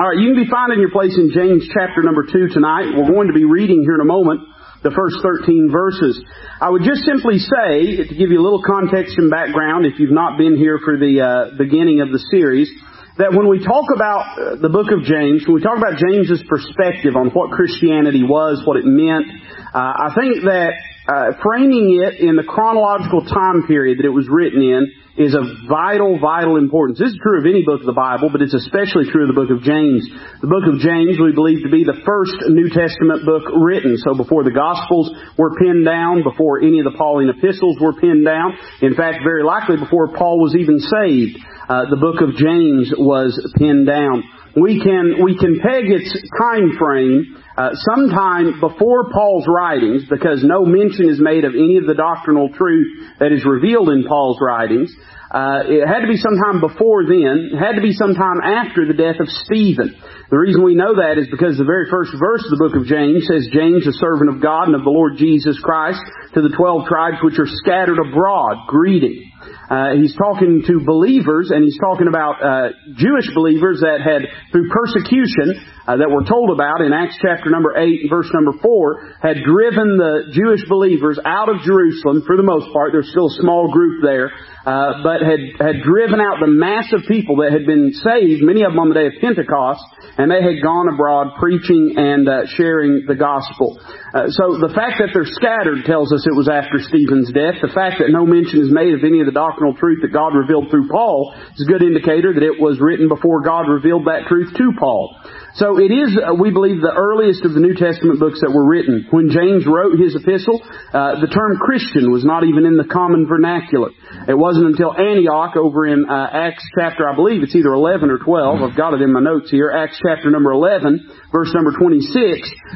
All right, you can be finding your place in James chapter number 2 tonight. We're going to be reading here in a moment the first 13 verses. I would just simply say, to give you a little context and background, if you've not been here for the uh, beginning of the series, that when we talk about uh, the book of James, when we talk about James's perspective on what Christianity was, what it meant, uh, I think that uh, framing it in the chronological time period that it was written in is of vital, vital importance. This is true of any book of the Bible, but it's especially true of the book of James. The book of James we believe to be the first New Testament book written. So before the Gospels were pinned down, before any of the Pauline epistles were pinned down, in fact, very likely before Paul was even saved, uh, the book of James was pinned down. We can we can peg its time frame uh, sometime before Paul's writings, because no mention is made of any of the doctrinal truth that is revealed in Paul's writings. Uh, it had to be sometime before then. It had to be sometime after the death of Stephen. The reason we know that is because the very first verse of the book of James says, James, a servant of God and of the Lord Jesus Christ, to the twelve tribes which are scattered abroad, greeting. Uh, he's talking to believers, and he's talking about uh, Jewish believers that had, through persecution, uh, that we're told about in Acts chapter number 8 verse number 4, had driven the Jewish believers out of Jerusalem for the most part. There's still a small group there, uh, but had, had driven out the mass of people that had been saved, many of them on the day of Pentecost, and they had gone abroad preaching and uh, sharing the gospel. Uh, so the fact that they're scattered tells us it was after Stephen's death. The fact that no mention is made of any of the doctrinal truth that God revealed through Paul is a good indicator that it was written before God revealed that truth to Paul. So it is, uh, we believe, the earliest of the New Testament books that were written. When James wrote his epistle, uh, the term Christian was not even in the common vernacular. It wasn't until Antioch over in uh, Acts chapter, I believe it's either 11 or 12, I've got it in my notes here, Acts chapter number 11, verse number 26,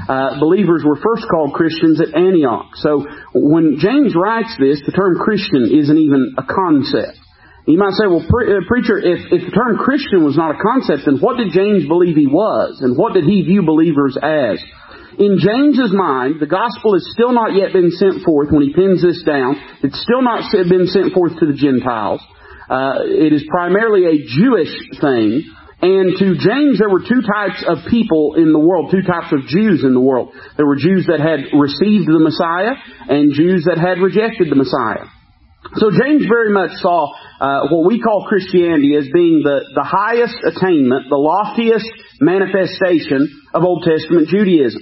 uh, believers were first called Christians at Antioch. So when James writes this, the term Christian isn't even a concept. You might say, well, pre- uh, preacher, if, if the term Christian was not a concept, then what did James believe he was? And what did he view believers as? In James's mind, the gospel has still not yet been sent forth when he pins this down. It's still not been sent forth to the Gentiles. Uh, it is primarily a Jewish thing. And to James, there were two types of people in the world, two types of Jews in the world. There were Jews that had received the Messiah and Jews that had rejected the Messiah. So James very much saw uh, what we call Christianity as being the, the highest attainment, the loftiest manifestation of Old Testament Judaism.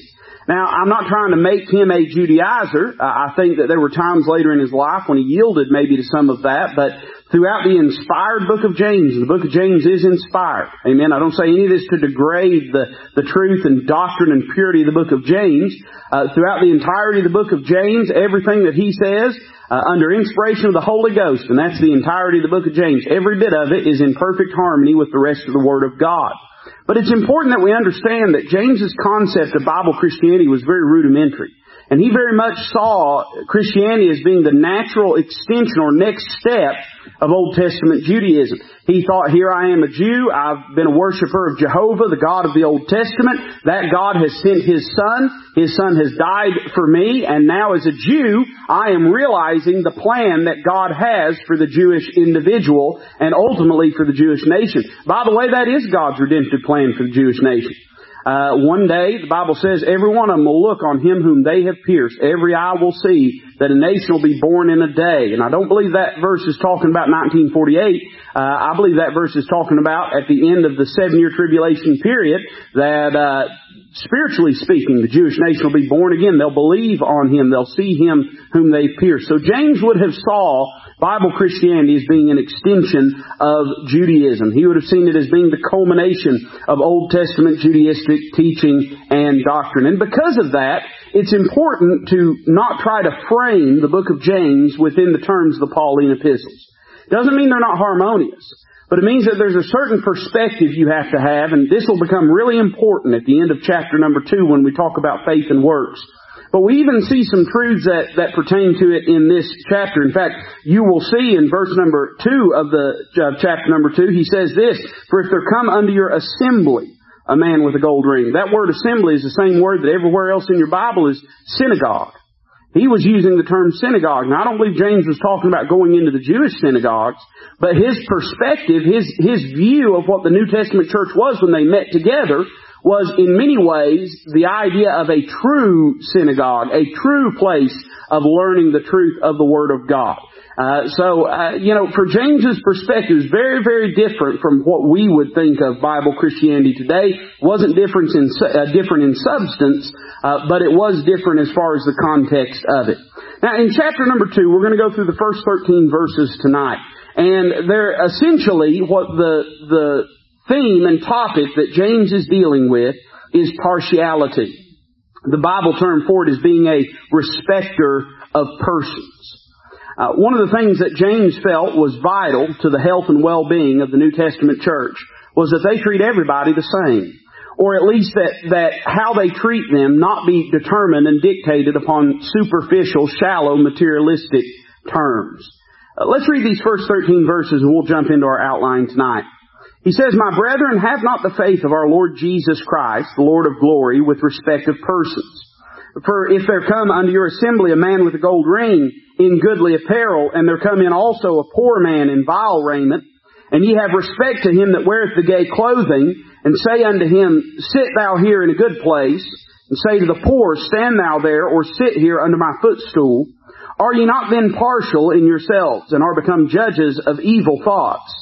Now, I'm not trying to make him a Judaizer. I think that there were times later in his life when he yielded maybe to some of that, but throughout the inspired book of James, the book of James is inspired. Amen. I don't say any of this to degrade the, the truth and doctrine and purity of the book of James. Uh, throughout the entirety of the book of James, everything that he says uh, under inspiration of the Holy Ghost, and that's the entirety of the book of James. Every bit of it is in perfect harmony with the rest of the Word of God. But it's important that we understand that James's concept of Bible Christianity was very rudimentary. And he very much saw Christianity as being the natural extension or next step of Old Testament Judaism. He thought, here I am a Jew, I've been a worshiper of Jehovah, the God of the Old Testament. That God has sent His Son. His Son has died for me, and now as a Jew, I am realizing the plan that God has for the Jewish individual and ultimately for the Jewish nation. By the way, that is God's redemptive plan for the Jewish nation. Uh, one day, the Bible says, every one of them will look on him whom they have pierced. Every eye will see that a nation will be born in a day. And I don't believe that verse is talking about 1948. Uh, I believe that verse is talking about at the end of the seven-year tribulation period that, uh, spiritually speaking, the Jewish nation will be born again. They'll believe on him. They'll see him whom they pierced. So James would have saw Bible Christianity as being an extension of Judaism. He would have seen it as being the culmination of Old Testament Judaistic teaching and doctrine. And because of that, it's important to not try to frame the book of James within the terms of the Pauline epistles. Doesn't mean they're not harmonious. But it means that there's a certain perspective you have to have, and this will become really important at the end of chapter number two when we talk about faith and works. But we even see some truths that, that pertain to it in this chapter. In fact, you will see in verse number two of the uh, chapter number two, he says this, For if there come unto your assembly a man with a gold ring. That word assembly is the same word that everywhere else in your Bible is synagogue. He was using the term synagogue. Now I don't believe James was talking about going into the Jewish synagogues, but his perspective, his, his view of what the New Testament church was when they met together was in many ways the idea of a true synagogue, a true place of learning the truth of the Word of God. Uh, so, uh, you know, for James's perspective, is very, very different from what we would think of Bible Christianity today. wasn't different in uh, different in substance, uh, but it was different as far as the context of it. Now, in chapter number two, we're going to go through the first thirteen verses tonight, and they're essentially what the the theme and topic that James is dealing with is partiality. The Bible term for it is being a respecter of persons. Uh, one of the things that James felt was vital to the health and well-being of the New Testament church was that they treat everybody the same. Or at least that, that how they treat them not be determined and dictated upon superficial, shallow, materialistic terms. Uh, let's read these first 13 verses and we'll jump into our outline tonight. He says, My brethren, have not the faith of our Lord Jesus Christ, the Lord of glory, with respect of persons. For if there come unto your assembly a man with a gold ring in goodly apparel, and there come in also a poor man in vile raiment, and ye have respect to him that weareth the gay clothing, and say unto him, Sit thou here in a good place, and say to the poor, Stand thou there, or sit here under my footstool, are ye not then partial in yourselves, and are become judges of evil thoughts?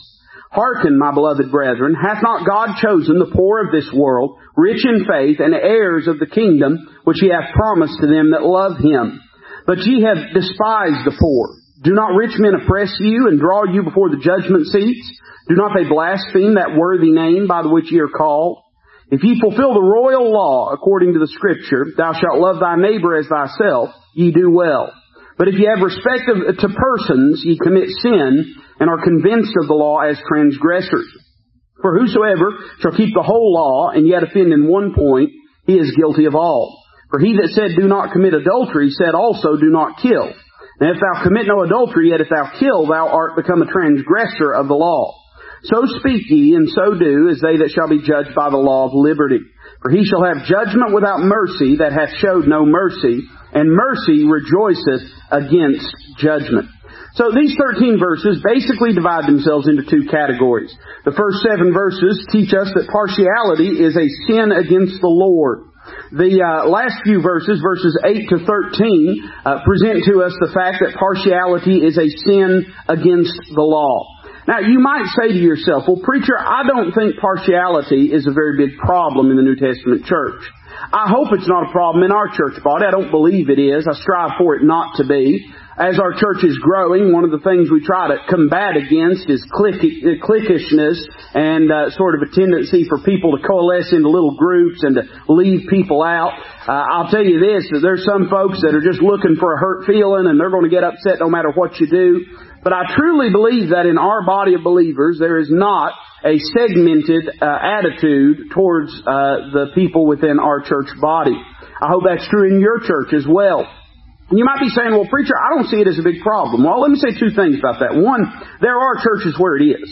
Hearken, my beloved brethren, hath not God chosen the poor of this world, rich in faith, and heirs of the kingdom, which he hath promised to them that love him? But ye have despised the poor. Do not rich men oppress you and draw you before the judgment seats? Do not they blaspheme that worthy name by which ye are called? If ye fulfill the royal law according to the scripture, thou shalt love thy neighbor as thyself, ye do well. But if ye have respect of, to persons, ye commit sin and are convinced of the law as transgressors. For whosoever shall keep the whole law and yet offend in one point, he is guilty of all. For he that said, Do not commit adultery, said also, Do not kill. And if thou commit no adultery, yet if thou kill, thou art become a transgressor of the law. So speak ye, and so do, as they that shall be judged by the law of liberty. For he shall have judgment without mercy that hath showed no mercy, and mercy rejoiceth against judgment. So these 13 verses basically divide themselves into two categories. The first seven verses teach us that partiality is a sin against the Lord. The uh, last few verses, verses 8 to 13, uh, present to us the fact that partiality is a sin against the law. Now, you might say to yourself, well, preacher, I don't think partiality is a very big problem in the New Testament church. I hope it's not a problem in our church body. I don't believe it is. I strive for it not to be as our church is growing, one of the things we try to combat against is click, cliquishness and uh, sort of a tendency for people to coalesce into little groups and to leave people out. Uh, I'll tell you this, that there's some folks that are just looking for a hurt feeling and they're going to get upset no matter what you do. But I truly believe that in our body of believers, there is not a segmented uh, attitude towards uh, the people within our church body. I hope that's true in your church as well. And you might be saying, well, preacher, I don't see it as a big problem. Well, let me say two things about that. One, there are churches where it is.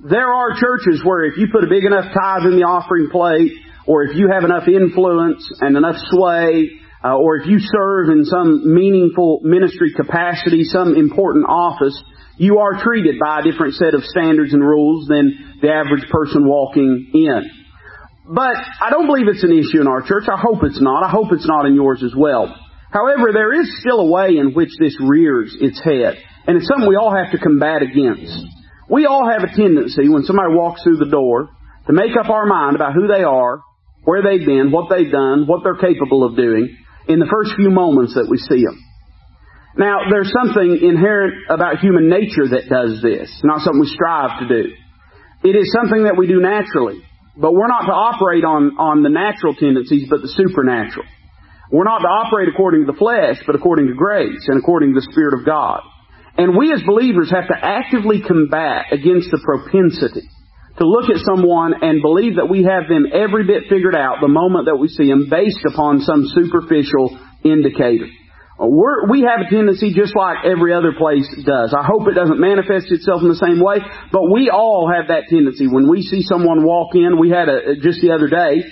There are churches where if you put a big enough tithe in the offering plate, or if you have enough influence and enough sway, uh, or if you serve in some meaningful ministry capacity, some important office, you are treated by a different set of standards and rules than the average person walking in. But I don't believe it's an issue in our church. I hope it's not. I hope it's not in yours as well. However, there is still a way in which this rears its head, and it's something we all have to combat against. We all have a tendency when somebody walks through the door to make up our mind about who they are, where they've been, what they've done, what they're capable of doing in the first few moments that we see them. Now, there's something inherent about human nature that does this, not something we strive to do. It is something that we do naturally, but we're not to operate on, on the natural tendencies, but the supernatural. We're not to operate according to the flesh, but according to grace and according to the Spirit of God. And we as believers have to actively combat against the propensity to look at someone and believe that we have them every bit figured out the moment that we see them based upon some superficial indicator. Uh, we're, we have a tendency just like every other place does. I hope it doesn't manifest itself in the same way, but we all have that tendency. When we see someone walk in, we had a, just the other day,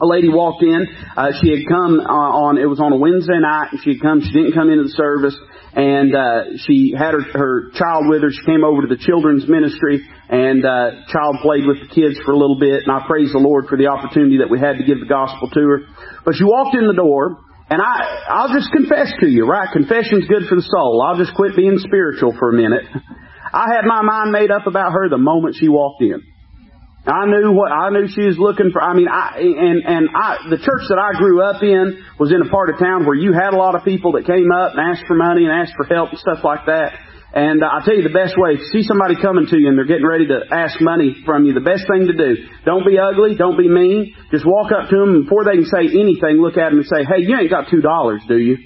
a lady walked in. Uh, she had come uh, on. It was on a Wednesday night, and she had come. She didn't come into the service, and uh, she had her, her child with her. She came over to the children's ministry, and uh, child played with the kids for a little bit. And I praise the Lord for the opportunity that we had to give the gospel to her. But she walked in the door, and I, I'll just confess to you, right? Confession's good for the soul. I'll just quit being spiritual for a minute. I had my mind made up about her the moment she walked in. I knew what I knew she was looking for. I mean, I and and I the church that I grew up in was in a part of town where you had a lot of people that came up and asked for money and asked for help and stuff like that. And uh, I tell you the best way, if you see somebody coming to you and they're getting ready to ask money from you, the best thing to do, don't be ugly, don't be mean, just walk up to them before they can say anything, look at them and say, hey, you ain't got two dollars, do you?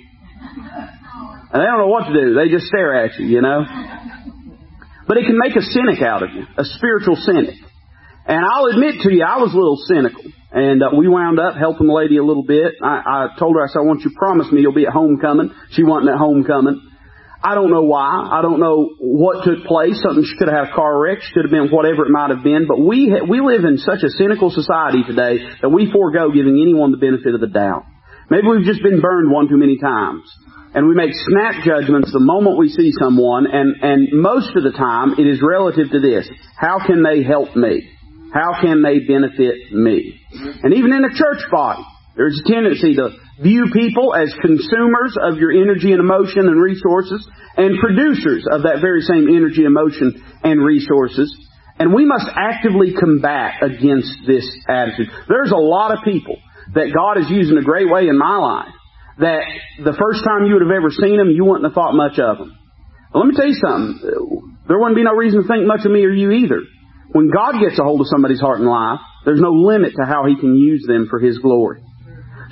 And they don't know what to do. They just stare at you, you know. But it can make a cynic out of you, a spiritual cynic. And I'll admit to you, I was a little cynical. And uh, we wound up helping the lady a little bit. I, I told her, I said, I want you to promise me you'll be at homecoming. She wasn't at homecoming. I don't know why. I don't know what took place. Something she could have had a car wreck. She could have been whatever it might have been. But we ha- we live in such a cynical society today that we forego giving anyone the benefit of the doubt. Maybe we've just been burned one too many times. And we make snap judgments the moment we see someone, and, and most of the time it is relative to this. How can they help me? How can they benefit me? And even in a church body, there's a tendency to view people as consumers of your energy and emotion and resources and producers of that very same energy, emotion, and resources. And we must actively combat against this attitude. There's a lot of people that God is using a great way in my life that the first time you would have ever seen them, you wouldn't have thought much of them. Well, let me tell you something. There wouldn't be no reason to think much of me or you either. When God gets a hold of somebody's heart and life, there's no limit to how He can use them for His glory.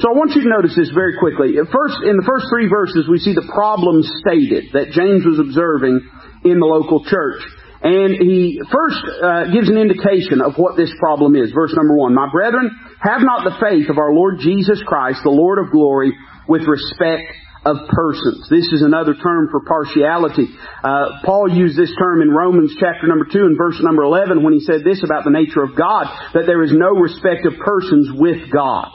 So I want you to notice this very quickly. First, in the first three verses, we see the problem stated that James was observing in the local church. And he first uh, gives an indication of what this problem is. Verse number one, My brethren, have not the faith of our Lord Jesus Christ, the Lord of glory, with respect of persons. This is another term for partiality. Uh, Paul used this term in Romans chapter number 2 and verse number 11 when he said this about the nature of God, that there is no respect of persons with God.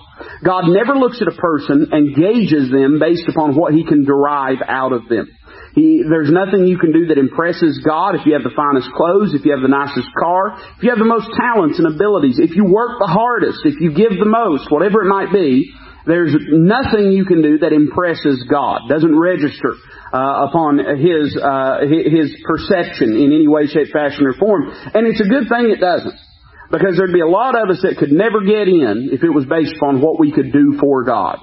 God never looks at a person and gauges them based upon what he can derive out of them. He, there's nothing you can do that impresses God if you have the finest clothes, if you have the nicest car, if you have the most talents and abilities, if you work the hardest, if you give the most, whatever it might be, there's nothing you can do that impresses God, doesn't register uh, upon His uh, His perception in any way, shape, fashion, or form. And it's a good thing it doesn't, because there'd be a lot of us that could never get in if it was based upon what we could do for God.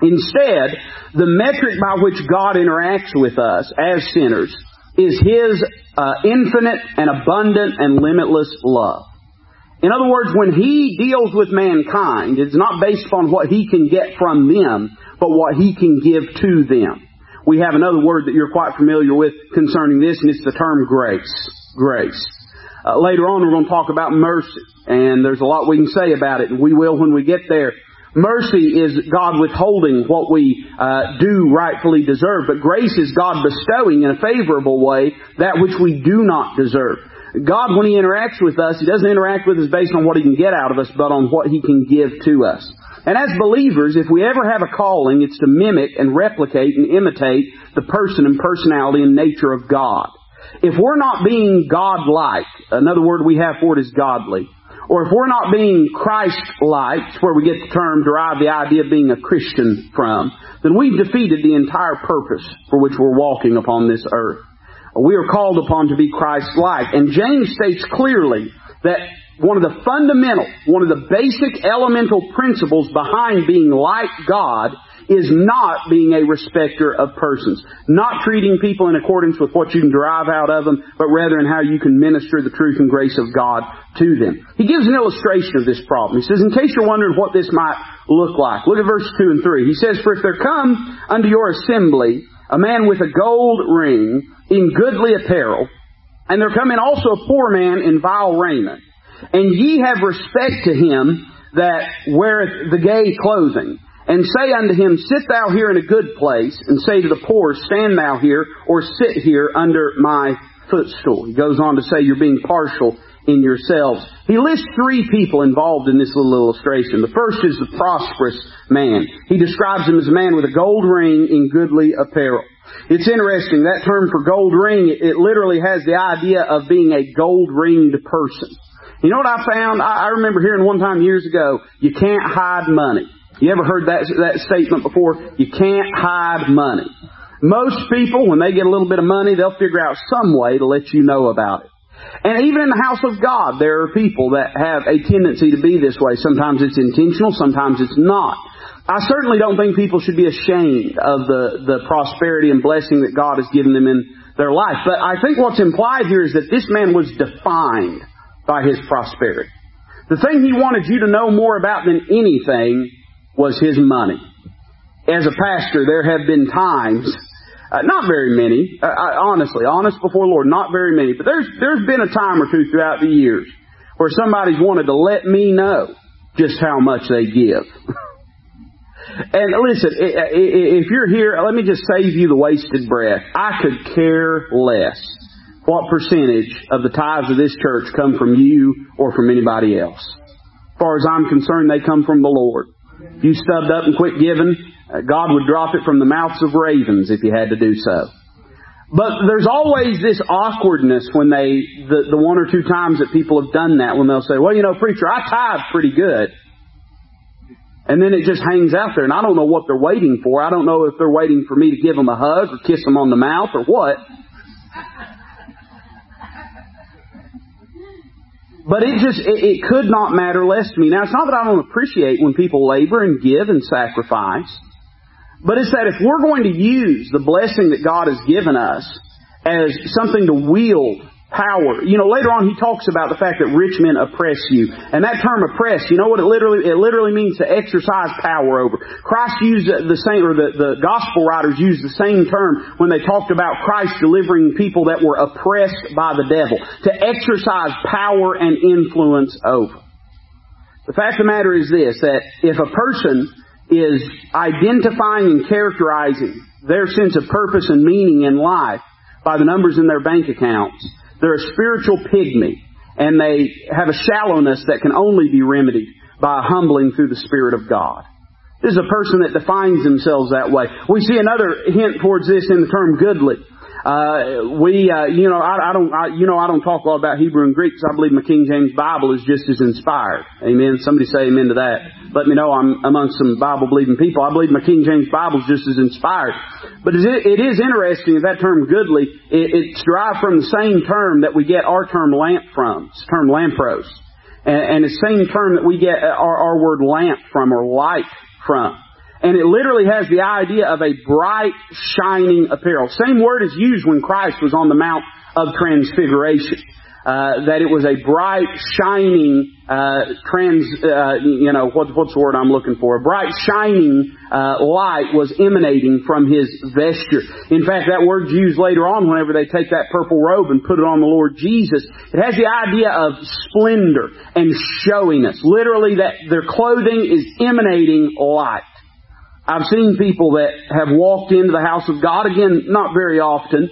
Instead, the metric by which God interacts with us as sinners is His uh, infinite and abundant and limitless love. In other words, when He deals with mankind, it's not based upon what He can get from them, but what He can give to them. We have another word that you're quite familiar with concerning this, and it's the term grace. Grace. Uh, later on, we're going to talk about mercy, and there's a lot we can say about it, and we will when we get there. Mercy is God withholding what we uh, do rightfully deserve, but grace is God bestowing in a favorable way that which we do not deserve. God, when He interacts with us, He doesn't interact with us based on what He can get out of us, but on what He can give to us. And as believers, if we ever have a calling, it's to mimic and replicate and imitate the person and personality and nature of God. If we're not being God-like, another word we have for it is godly, or if we're not being Christ-like, where we get the term, derive the idea of being a Christian from, then we've defeated the entire purpose for which we're walking upon this earth. We are called upon to be Christ-like. And James states clearly that one of the fundamental, one of the basic elemental principles behind being like God is not being a respecter of persons. Not treating people in accordance with what you can derive out of them, but rather in how you can minister the truth and grace of God to them. He gives an illustration of this problem. He says, in case you're wondering what this might look like, look at verse 2 and 3. He says, For if there come unto your assembly a man with a gold ring in goodly apparel, and there come in also a poor man in vile raiment, and ye have respect to him that weareth the gay clothing, and say unto him, Sit thou here in a good place, and say to the poor, Stand thou here, or sit here under my footstool. He goes on to say you're being partial in yourselves. He lists three people involved in this little illustration. The first is the prosperous man. He describes him as a man with a gold ring in goodly apparel. It's interesting, that term for gold ring, it literally has the idea of being a gold ringed person. You know what I found? I remember hearing one time years ago, you can't hide money. You ever heard that, that statement before? You can't hide money. Most people, when they get a little bit of money, they'll figure out some way to let you know about it. And even in the house of God, there are people that have a tendency to be this way. Sometimes it's intentional, sometimes it's not. I certainly don't think people should be ashamed of the, the prosperity and blessing that God has given them in their life. But I think what's implied here is that this man was defined by his prosperity. The thing he wanted you to know more about than anything was his money. As a pastor, there have been times uh, not very many, uh, I, honestly, honest before Lord, not very many. But there's there's been a time or two throughout the years where somebody's wanted to let me know just how much they give. and listen, if you're here, let me just save you the wasted breath. I could care less what percentage of the tithes of this church come from you or from anybody else. As far as I'm concerned, they come from the Lord. You stubbed up and quit giving, Uh, God would drop it from the mouths of ravens if He had to do so. But there's always this awkwardness when they, the, the one or two times that people have done that, when they'll say, well, you know, preacher, I tithe pretty good. And then it just hangs out there, and I don't know what they're waiting for. I don't know if they're waiting for me to give them a hug or kiss them on the mouth or what. But it just, it, it could not matter less to me. Now, it's not that I don't appreciate when people labor and give and sacrifice. But it's that if we're going to use the blessing that God has given us as something to wield power, you know, later on he talks about the fact that rich men oppress you. And that term oppress, you know what it literally, it literally means to exercise power over. Christ used the same, or the, the gospel writers used the same term when they talked about Christ delivering people that were oppressed by the devil. To exercise power and influence over. The fact of the matter is this, that if a person is identifying and characterizing their sense of purpose and meaning in life by the numbers in their bank accounts. They're a spiritual pygmy, and they have a shallowness that can only be remedied by humbling through the Spirit of God. This is a person that defines themselves that way. We see another hint towards this in the term goodly. Uh, we, uh, you know, I, I don't, I, you know, I don't talk a lot about Hebrew and Greek because I believe my King James Bible is just as inspired. Amen. Somebody say amen to that. Let me know I'm amongst some Bible believing people. I believe my King James Bible is just as inspired. But it, is interesting that term goodly, it, it's derived from the same term that we get our term lamp from. It's term lampros. And, and the same term that we get our, our word lamp from or light from. And it literally has the idea of a bright, shining apparel. Same word is used when Christ was on the Mount of Transfiguration. Uh, that it was a bright, shining, uh, trans, uh, you know, what, what's the word I'm looking for? A bright, shining uh, light was emanating from his vesture. In fact, that word's used later on whenever they take that purple robe and put it on the Lord Jesus. It has the idea of splendor and showiness. Literally, that their clothing is emanating light. I've seen people that have walked into the house of God, again, not very often.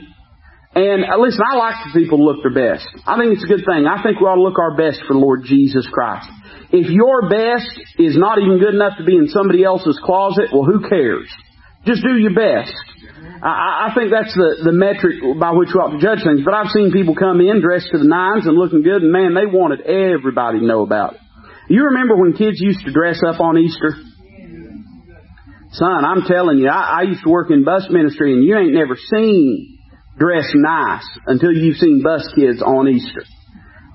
And uh, listen, I like for people to look their best. I think it's a good thing. I think we ought to look our best for the Lord Jesus Christ. If your best is not even good enough to be in somebody else's closet, well, who cares? Just do your best. I, I think that's the, the metric by which we ought to judge things. But I've seen people come in dressed to the nines and looking good, and man, they wanted everybody to know about it. You remember when kids used to dress up on Easter? Son, I'm telling you, I, I used to work in bus ministry and you ain't never seen dress nice until you've seen bus kids on Easter.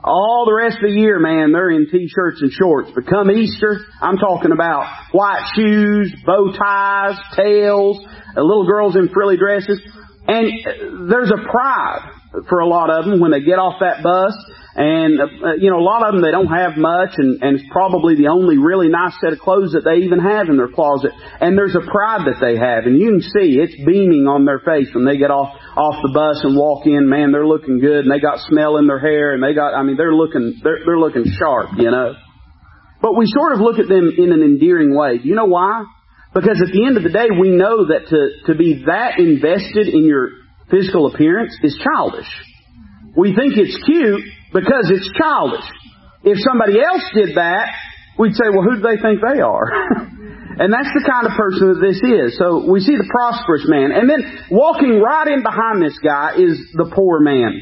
All the rest of the year, man, they're in t-shirts and shorts. But come Easter, I'm talking about white shoes, bow ties, tails, uh, little girls in frilly dresses. And uh, there's a pride for a lot of them when they get off that bus and, uh, you know, a lot of them, they don't have much and, and it's probably the only really nice set of clothes that they even have in their closet. And there's a pride that they have and you can see it's beaming on their face when they get off, off the bus and walk in. Man, they're looking good and they got smell in their hair and they got, I mean, they're looking, they're, they're looking sharp, you know. But we sort of look at them in an endearing way. Do you know why? Because at the end of the day, we know that to, to be that invested in your physical appearance is childish. We think it's cute because it's childish. If somebody else did that, we'd say, well, who do they think they are? and that's the kind of person that this is. So we see the prosperous man. And then walking right in behind this guy is the poor man.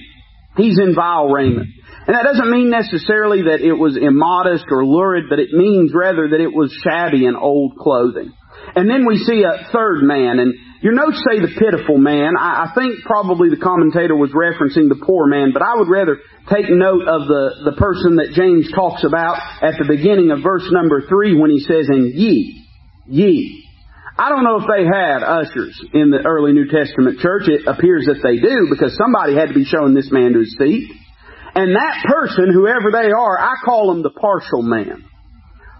He's in vile raiment. And that doesn't mean necessarily that it was immodest or lurid, but it means rather that it was shabby and old clothing. And then we see a third man, and your notes say the pitiful man. I, I think probably the commentator was referencing the poor man, but I would rather take note of the, the person that James talks about at the beginning of verse number three when he says, and ye, ye. I don't know if they had ushers in the early New Testament church. It appears that they do because somebody had to be showing this man to his seat. And that person, whoever they are, I call them the partial man.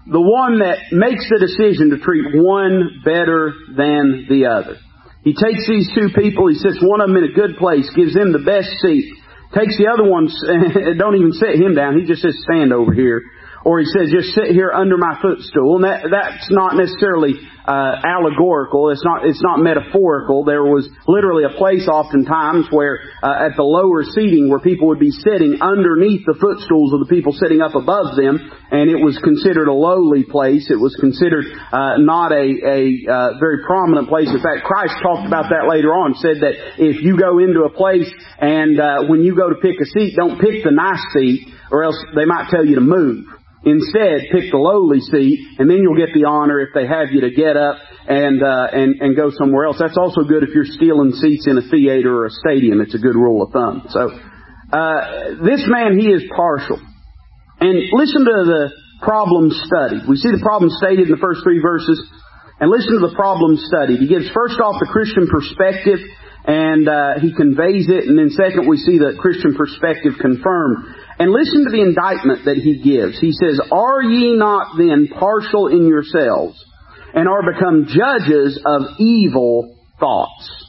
The one that makes the decision to treat one better than the other. He takes these two people, he sits one of them in a good place, gives them the best seat, takes the other ones, don't even sit him down, he just says stand over here or he says, just sit here under my footstool. And that, that's not necessarily uh, allegorical. It's not, it's not metaphorical. There was literally a place oftentimes where uh, at the lower seating where people would be sitting underneath the footstools of the people sitting up above them, and it was considered a lowly place. It was considered uh, not a, a uh, very prominent place. In fact, Christ talked about that later on. Said that if you go into a place and uh, when you go to pick a seat, don't pick the nice seat, or else they might tell you to move. Instead, pick the lowly seat, and then you'll get the honor if they have you to get up and uh, and and go somewhere else. That's also good if you're stealing seats in a theater or a stadium. It's a good rule of thumb. So, uh, this man, he is partial. And listen to the problem studied. We see the problem stated in the first three verses, and listen to the problem studied. He gives first off the Christian perspective, and uh, he conveys it, and then second we see the Christian perspective confirmed. And listen to the indictment that he gives. He says, Are ye not then partial in yourselves, and are become judges of evil thoughts?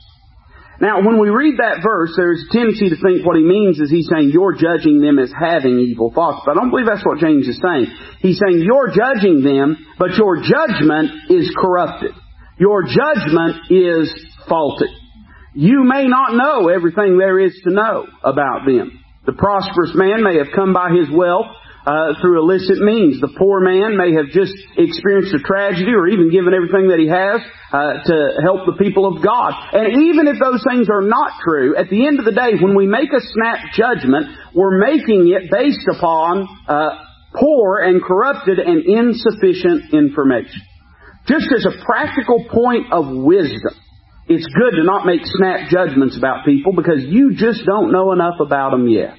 Now, when we read that verse, there's a tendency to think what he means is he's saying you're judging them as having evil thoughts. But I don't believe that's what James is saying. He's saying you're judging them, but your judgment is corrupted. Your judgment is faulty. You may not know everything there is to know about them. The prosperous man may have come by his wealth uh, through illicit means. The poor man may have just experienced a tragedy or even given everything that he has uh, to help the people of God. And even if those things are not true, at the end of the day, when we make a snap judgment, we're making it based upon uh, poor and corrupted and insufficient information. Just as a practical point of wisdom, it's good to not make snap judgments about people because you just don't know enough about them yet.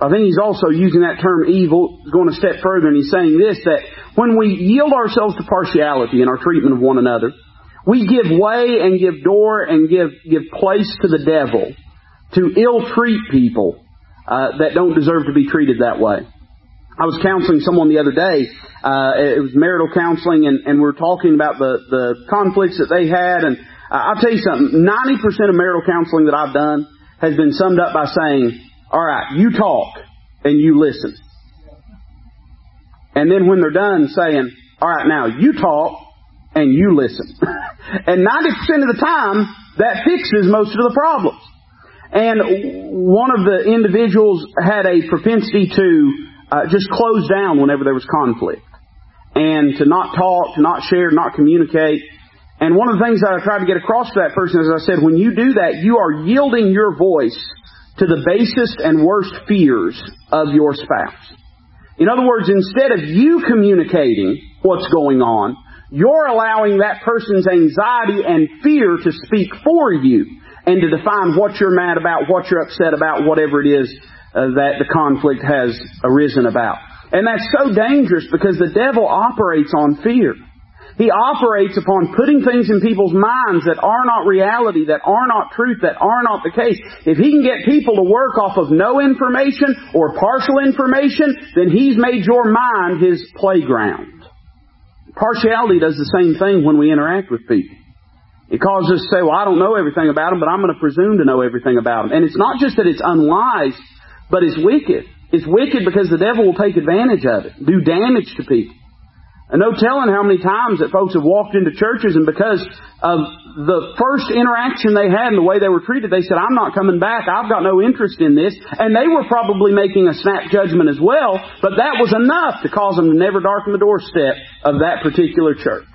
I think he's also using that term evil, going a step further, and he's saying this, that when we yield ourselves to partiality in our treatment of one another, we give way and give door and give, give place to the devil to ill-treat people uh, that don't deserve to be treated that way. I was counseling someone the other day. Uh, it was marital counseling, and, and we were talking about the, the conflicts that they had, and I'll tell you something, 90% of marital counseling that I've done has been summed up by saying, alright, you talk and you listen. And then when they're done saying, alright now, you talk and you listen. and 90% of the time, that fixes most of the problems. And one of the individuals had a propensity to uh, just close down whenever there was conflict. And to not talk, to not share, not communicate. And one of the things that I tried to get across to that person is I said, when you do that, you are yielding your voice to the basest and worst fears of your spouse. In other words, instead of you communicating what's going on, you're allowing that person's anxiety and fear to speak for you and to define what you're mad about, what you're upset about, whatever it is uh, that the conflict has arisen about. And that's so dangerous because the devil operates on fear. He operates upon putting things in people's minds that are not reality, that are not truth, that are not the case. If he can get people to work off of no information or partial information, then he's made your mind his playground. Partiality does the same thing when we interact with people. It causes us to say, well, I don't know everything about them, but I'm going to presume to know everything about them. And it's not just that it's unwise, but it's wicked. It's wicked because the devil will take advantage of it, do damage to people. And no telling how many times that folks have walked into churches and because of the first interaction they had and the way they were treated, they said, I'm not coming back. I've got no interest in this. And they were probably making a snap judgment as well, but that was enough to cause them to never darken the doorstep of that particular church.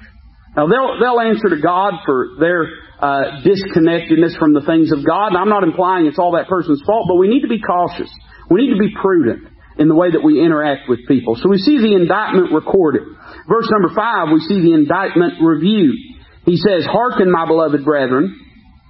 Now they'll, they'll answer to God for their uh, disconnectedness from the things of God. And I'm not implying it's all that person's fault, but we need to be cautious. We need to be prudent in the way that we interact with people. So we see the indictment recorded. Verse number five, we see the indictment reviewed. He says, Hearken, my beloved brethren,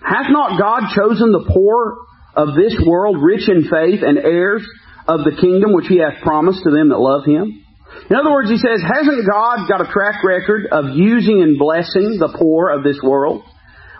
hath not God chosen the poor of this world rich in faith and heirs of the kingdom which he hath promised to them that love him? In other words, he says, hasn't God got a track record of using and blessing the poor of this world?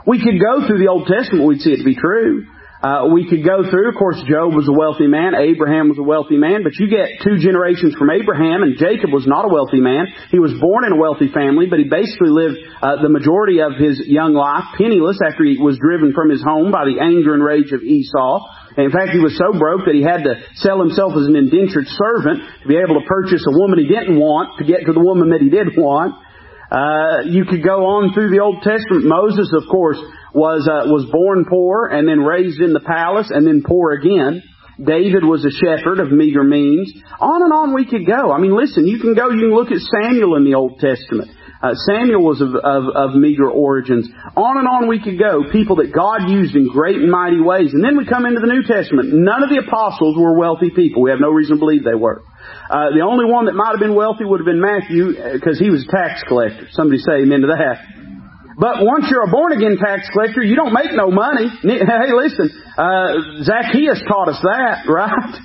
We could go through the Old Testament, we'd see it to be true. Uh, we could go through, of course, Job was a wealthy man, Abraham was a wealthy man, but you get two generations from Abraham, and Jacob was not a wealthy man. He was born in a wealthy family, but he basically lived uh, the majority of his young life penniless after he was driven from his home by the anger and rage of Esau. In fact, he was so broke that he had to sell himself as an indentured servant to be able to purchase a woman he didn't want to get to the woman that he did want. Uh, you could go on through the Old Testament. Moses, of course, was uh, was born poor and then raised in the palace and then poor again. David was a shepherd of meager means. On and on we could go. I mean, listen, you can go, you can look at Samuel in the Old Testament. Uh, Samuel was of, of, of meager origins. On and on we could go. People that God used in great and mighty ways. And then we come into the New Testament. None of the apostles were wealthy people. We have no reason to believe they were. Uh, the only one that might have been wealthy would have been Matthew, because uh, he was a tax collector. Somebody say amen to that. But once you're a born again tax collector, you don't make no money. Hey, listen, uh, Zacchaeus taught us that, right?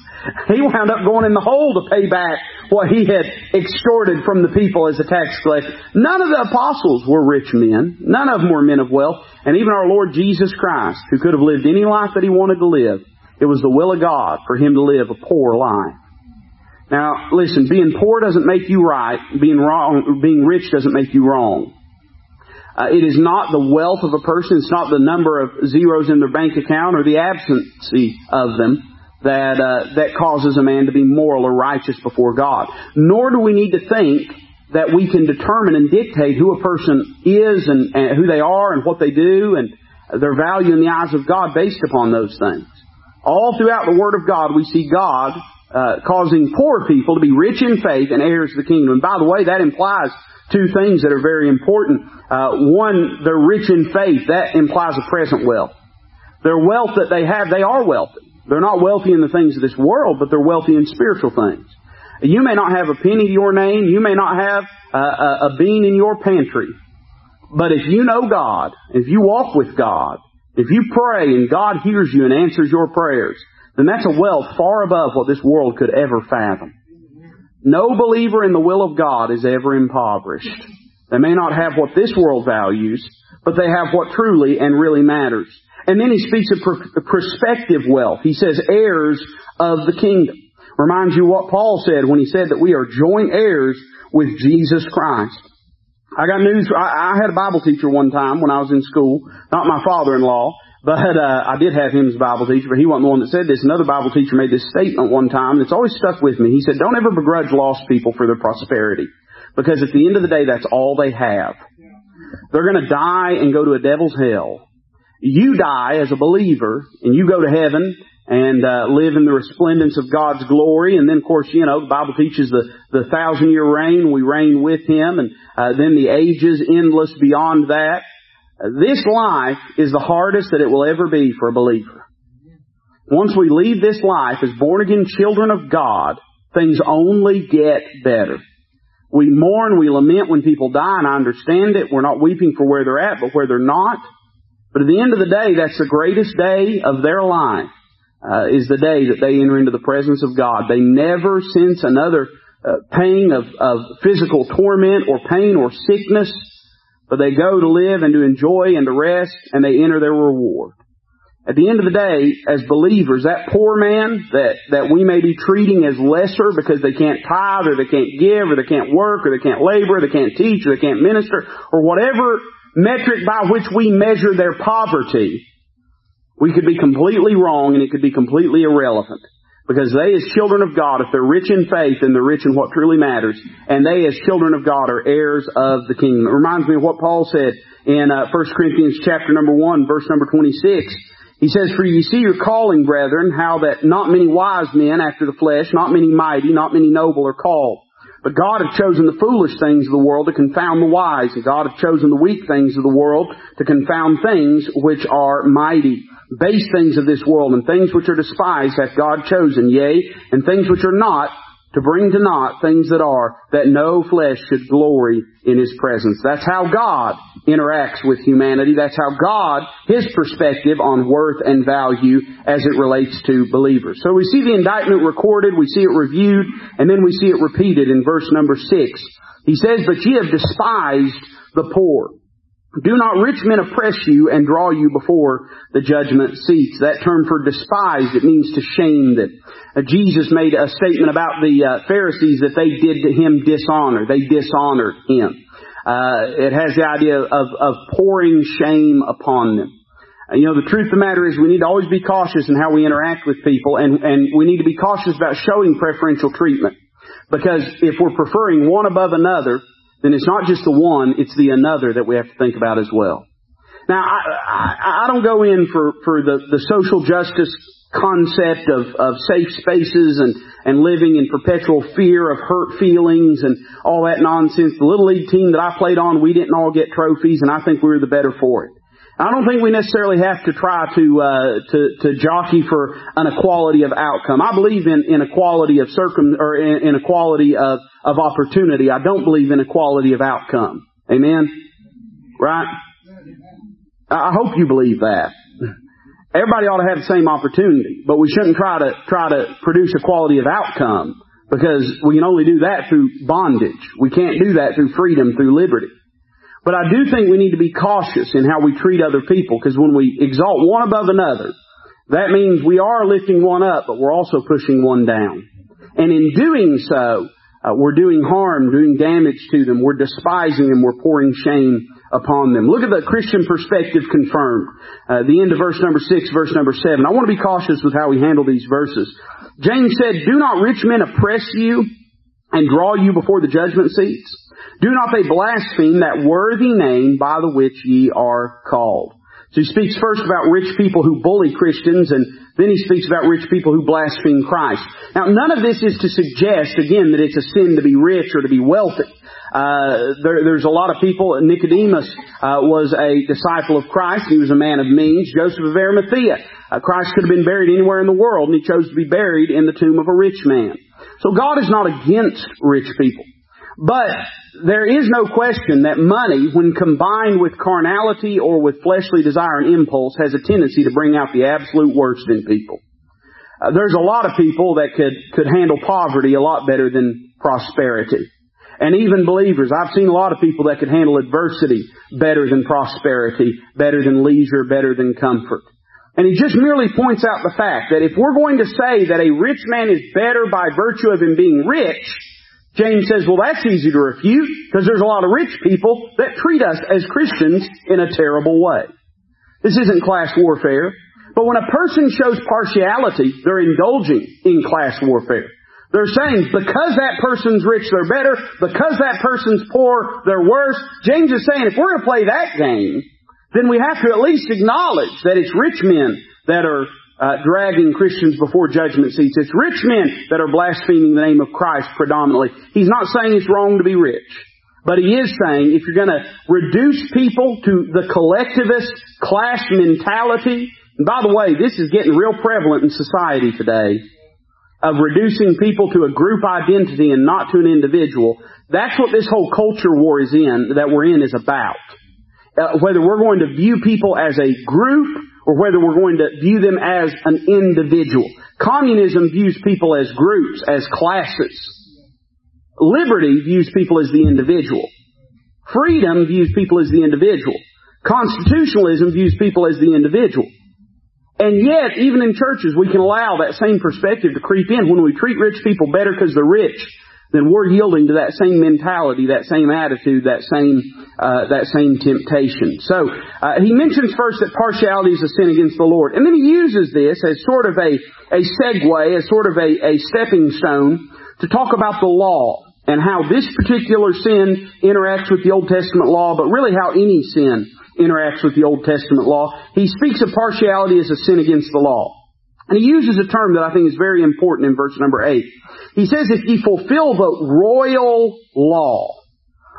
He wound up going in the hole to pay back what he had extorted from the people as a tax collector. None of the apostles were rich men. None of them were men of wealth. And even our Lord Jesus Christ, who could have lived any life that he wanted to live, it was the will of God for him to live a poor life. Now, listen, being poor doesn't make you right. Being wrong, being rich doesn't make you wrong. Uh, it is not the wealth of a person, it's not the number of zeros in their bank account or the absence of them that uh, that causes a man to be moral or righteous before God. Nor do we need to think that we can determine and dictate who a person is and, and who they are and what they do and their value in the eyes of God based upon those things. All throughout the Word of God, we see God uh, causing poor people to be rich in faith and heirs of the kingdom. And by the way, that implies two things that are very important. Uh, one, they're rich in faith. That implies a present wealth. Their wealth that they have, they are wealthy. They're not wealthy in the things of this world, but they're wealthy in spiritual things. You may not have a penny to your name. You may not have a, a, a bean in your pantry. But if you know God, if you walk with God, if you pray and God hears you and answers your prayers, then that's a wealth far above what this world could ever fathom. No believer in the will of God is ever impoverished. They may not have what this world values, but they have what truly and really matters. And then he speaks of prospective wealth. He says heirs of the kingdom. Reminds you what Paul said when he said that we are joint heirs with Jesus Christ. I got news. I, I had a Bible teacher one time when I was in school, not my father-in-law, but uh, I did have him as a Bible teacher, but he wasn't the one that said this. Another Bible teacher made this statement one time that's always stuck with me. He said, don't ever begrudge lost people for their prosperity. Because at the end of the day, that's all they have. They're going to die and go to a devil's hell. You die as a believer, and you go to heaven and uh, live in the resplendence of God's glory. And then, of course, you know, the Bible teaches the, the thousand year reign. We reign with Him. And uh, then the ages endless beyond that. This life is the hardest that it will ever be for a believer. Once we leave this life as born again children of God, things only get better. We mourn, we lament when people die, and I understand it. We're not weeping for where they're at, but where they're not. But at the end of the day, that's the greatest day of their life, uh, is the day that they enter into the presence of God. They never sense another uh, pain of, of physical torment or pain or sickness but they go to live and to enjoy and to rest, and they enter their reward. At the end of the day, as believers, that poor man that, that we may be treating as lesser because they can't tithe or they can't give or they can't work or they can't labor or they can't teach or they can't minister or whatever metric by which we measure their poverty, we could be completely wrong and it could be completely irrelevant. Because they as children of God, if they're rich in faith, then they're rich in what truly matters. And they as children of God are heirs of the kingdom. It reminds me of what Paul said in uh, 1 Corinthians chapter number 1, verse number 26. He says, For you see your calling, brethren, how that not many wise men after the flesh, not many mighty, not many noble are called. But God hath chosen the foolish things of the world to confound the wise, and God hath chosen the weak things of the world to confound things which are mighty. Base things of this world and things which are despised hath God chosen, yea, and things which are not, to bring to naught things that are, that no flesh should glory in His presence. That's how God interacts with humanity. That's how God, His perspective on worth and value as it relates to believers. So we see the indictment recorded, we see it reviewed, and then we see it repeated in verse number six. He says, But ye have despised the poor. Do not rich men oppress you and draw you before the judgment seats. That term for despised, it means to shame them. Uh, Jesus made a statement about the uh, Pharisees that they did to him dishonor. They dishonored him. Uh, it has the idea of, of pouring shame upon them. Uh, you know, the truth of the matter is we need to always be cautious in how we interact with people and, and we need to be cautious about showing preferential treatment. Because if we're preferring one above another, then it's not just the one, it's the another that we have to think about as well. Now, I, I, I don't go in for, for the, the social justice concept of, of safe spaces and, and living in perpetual fear of hurt feelings and all that nonsense. The Little League team that I played on, we didn't all get trophies and I think we were the better for it. I don't think we necessarily have to try to uh, to, to jockey for an equality of outcome. I believe in, in equality of circum or in, in equality of of opportunity. I don't believe in equality of outcome. Amen? Right? I hope you believe that. Everybody ought to have the same opportunity, but we shouldn't try to, try to produce equality of outcome because we can only do that through bondage. We can't do that through freedom, through liberty. But I do think we need to be cautious in how we treat other people because when we exalt one above another, that means we are lifting one up, but we're also pushing one down. And in doing so, uh, we're doing harm, doing damage to them. We're despising them. We're pouring shame upon them. Look at the Christian perspective confirmed. Uh, the end of verse number six, verse number seven. I want to be cautious with how we handle these verses. James said, Do not rich men oppress you and draw you before the judgment seats? Do not they blaspheme that worthy name by the which ye are called? So he speaks first about rich people who bully Christians and then he speaks about rich people who blaspheme Christ. Now none of this is to suggest, again, that it's a sin to be rich or to be wealthy. Uh, there, there's a lot of people. Nicodemus uh, was a disciple of Christ. He was a man of means. Joseph of Arimathea. Uh, Christ could have been buried anywhere in the world, and he chose to be buried in the tomb of a rich man. So God is not against rich people. But there is no question that money, when combined with carnality or with fleshly desire and impulse, has a tendency to bring out the absolute worst in people. Uh, there's a lot of people that could, could handle poverty a lot better than prosperity. And even believers, I've seen a lot of people that could handle adversity better than prosperity, better than leisure, better than comfort. And he just merely points out the fact that if we're going to say that a rich man is better by virtue of him being rich, James says, well, that's easy to refute because there's a lot of rich people that treat us as Christians in a terrible way. This isn't class warfare. But when a person shows partiality, they're indulging in class warfare. They're saying because that person's rich, they're better. Because that person's poor, they're worse. James is saying if we're going to play that game, then we have to at least acknowledge that it's rich men that are uh, dragging Christians before judgment seats. It's rich men that are blaspheming the name of Christ predominantly. He's not saying it's wrong to be rich. But he is saying if you're going to reduce people to the collectivist class mentality, and by the way, this is getting real prevalent in society today, of reducing people to a group identity and not to an individual, that's what this whole culture war is in, that we're in is about. Uh, whether we're going to view people as a group or whether we're going to view them as an individual. Communism views people as groups, as classes. Liberty views people as the individual. Freedom views people as the individual. Constitutionalism views people as the individual. And yet, even in churches, we can allow that same perspective to creep in when we treat rich people better because they're rich then we're yielding to that same mentality, that same attitude, that same uh, that same temptation. So uh, he mentions first that partiality is a sin against the Lord, and then he uses this as sort of a a segue, as sort of a, a stepping stone to talk about the law and how this particular sin interacts with the Old Testament law, but really how any sin interacts with the Old Testament law. He speaks of partiality as a sin against the law. And he uses a term that I think is very important in verse number 8. He says, if ye fulfill the royal law,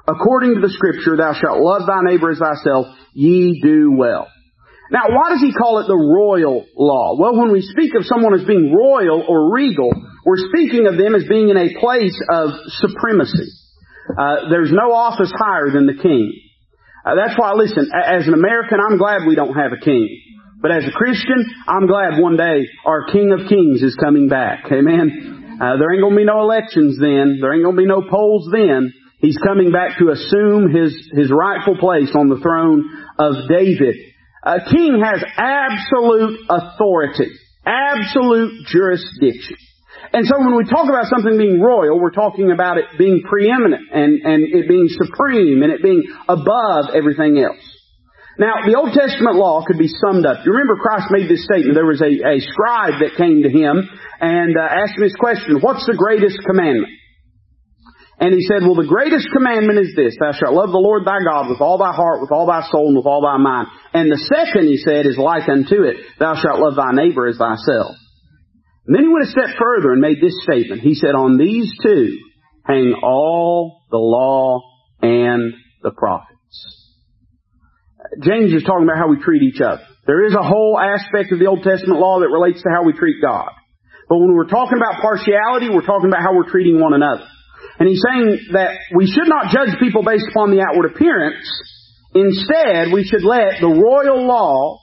according to the scripture, thou shalt love thy neighbor as thyself, ye do well. Now, why does he call it the royal law? Well, when we speak of someone as being royal or regal, we're speaking of them as being in a place of supremacy. Uh, there's no office higher than the king. Uh, that's why, listen, as an American, I'm glad we don't have a king. But as a Christian, I'm glad one day our King of Kings is coming back. Amen. Uh, there ain't gonna be no elections then. There ain't gonna be no polls then. He's coming back to assume his, his rightful place on the throne of David. A king has absolute authority, absolute jurisdiction. And so when we talk about something being royal, we're talking about it being preeminent and, and it being supreme and it being above everything else. Now, the Old Testament law could be summed up. You remember Christ made this statement. There was a, a scribe that came to him and uh, asked him this question, what's the greatest commandment? And he said, well, the greatest commandment is this, thou shalt love the Lord thy God with all thy heart, with all thy soul, and with all thy mind. And the second, he said, is like unto it, thou shalt love thy neighbor as thyself. And then he went a step further and made this statement. He said, on these two hang all the law and the prophets. James is talking about how we treat each other. There is a whole aspect of the Old Testament law that relates to how we treat God. But when we're talking about partiality, we're talking about how we're treating one another. And he's saying that we should not judge people based upon the outward appearance. Instead, we should let the royal law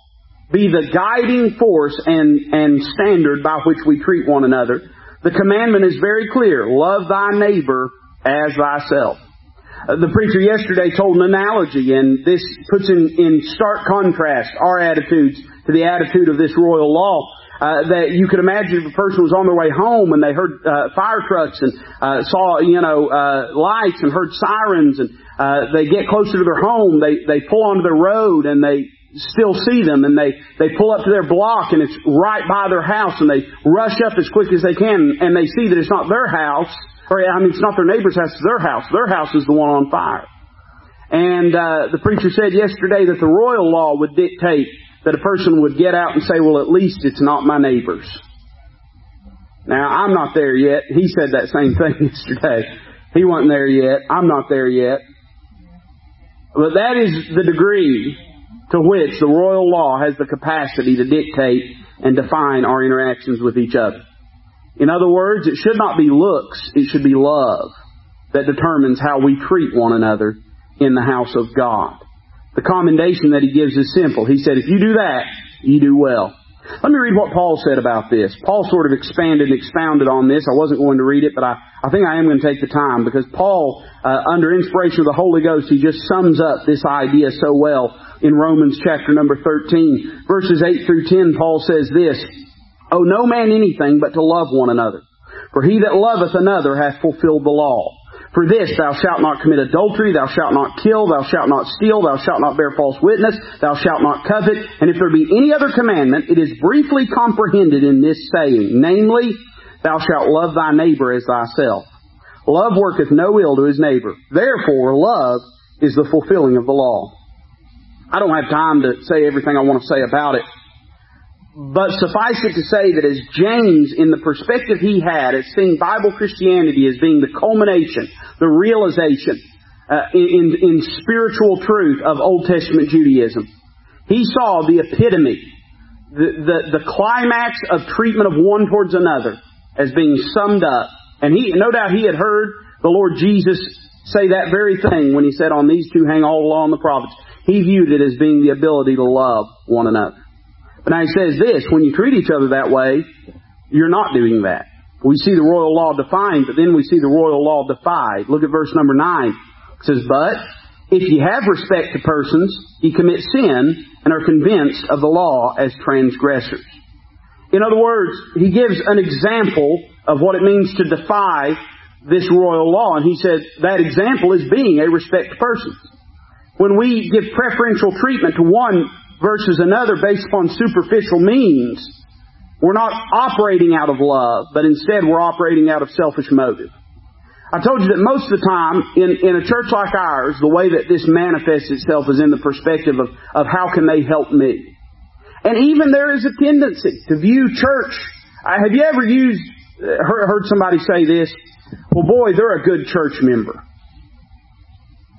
be the guiding force and, and standard by which we treat one another. The commandment is very clear. Love thy neighbor as thyself. Uh, the preacher yesterday told an analogy and this puts in, in stark contrast our attitudes to the attitude of this royal law. Uh, that you could imagine if a person was on their way home and they heard uh, fire trucks and uh, saw you know uh, lights and heard sirens and uh, they get closer to their home they they pull onto the road and they still see them and they, they pull up to their block and it's right by their house and they rush up as quick as they can and they see that it's not their house, or I mean it's not their neighbor's house, it's their house. Their house is the one on fire. And uh, the preacher said yesterday that the royal law would dictate that a person would get out and say, well at least it's not my neighbor's. Now I'm not there yet. He said that same thing yesterday. He wasn't there yet. I'm not there yet. But that is the degree to which the royal law has the capacity to dictate and define our interactions with each other. In other words, it should not be looks, it should be love that determines how we treat one another in the house of God. The commendation that he gives is simple. He said, if you do that, you do well. Let me read what Paul said about this. Paul sort of expanded and expounded on this. I wasn't going to read it, but I, I think I am going to take the time because Paul, uh, under inspiration of the Holy Ghost, he just sums up this idea so well in Romans chapter number 13. Verses 8 through 10, Paul says this, Owe no man anything but to love one another. For he that loveth another hath fulfilled the law. For this, thou shalt not commit adultery, thou shalt not kill, thou shalt not steal, thou shalt not bear false witness, thou shalt not covet. And if there be any other commandment, it is briefly comprehended in this saying, namely, thou shalt love thy neighbor as thyself. Love worketh no ill to his neighbor. Therefore, love is the fulfilling of the law. I don't have time to say everything I want to say about it. But suffice it to say that as James, in the perspective he had, as seeing Bible Christianity as being the culmination, the realization uh, in, in spiritual truth of Old Testament Judaism, he saw the epitome, the, the, the climax of treatment of one towards another as being summed up. And he, no doubt he had heard the Lord Jesus say that very thing when he said, on these two hang all the law and the prophets. He viewed it as being the ability to love one another. But now he says this, when you treat each other that way, you're not doing that. We see the royal law defined, but then we see the royal law defied. Look at verse number 9. It says, But if you have respect to persons, you commit sin and are convinced of the law as transgressors. In other words, he gives an example of what it means to defy this royal law. And he said that example is being a respect to persons. When we give preferential treatment to one versus another based upon superficial means, we're not operating out of love, but instead we're operating out of selfish motive. I told you that most of the time in, in a church like ours, the way that this manifests itself is in the perspective of, of how can they help me. And even there is a tendency to view church. Uh, have you ever used, uh, heard, heard somebody say this? Well boy, they're a good church member.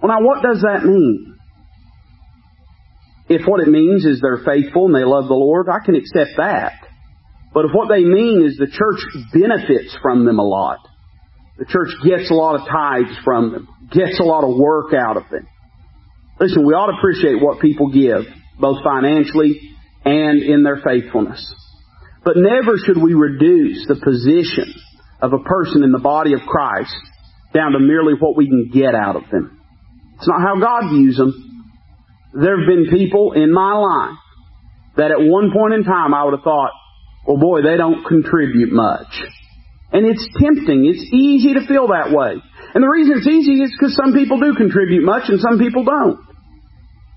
Well now what does that mean? If what it means is they're faithful and they love the Lord, I can accept that. But if what they mean is the church benefits from them a lot, the church gets a lot of tithes from them, gets a lot of work out of them. Listen, we ought to appreciate what people give, both financially and in their faithfulness. But never should we reduce the position of a person in the body of Christ down to merely what we can get out of them. It's not how God views them. There have been people in my life that at one point in time I would have thought, well boy, they don't contribute much. And it's tempting. It's easy to feel that way. And the reason it's easy is because some people do contribute much and some people don't.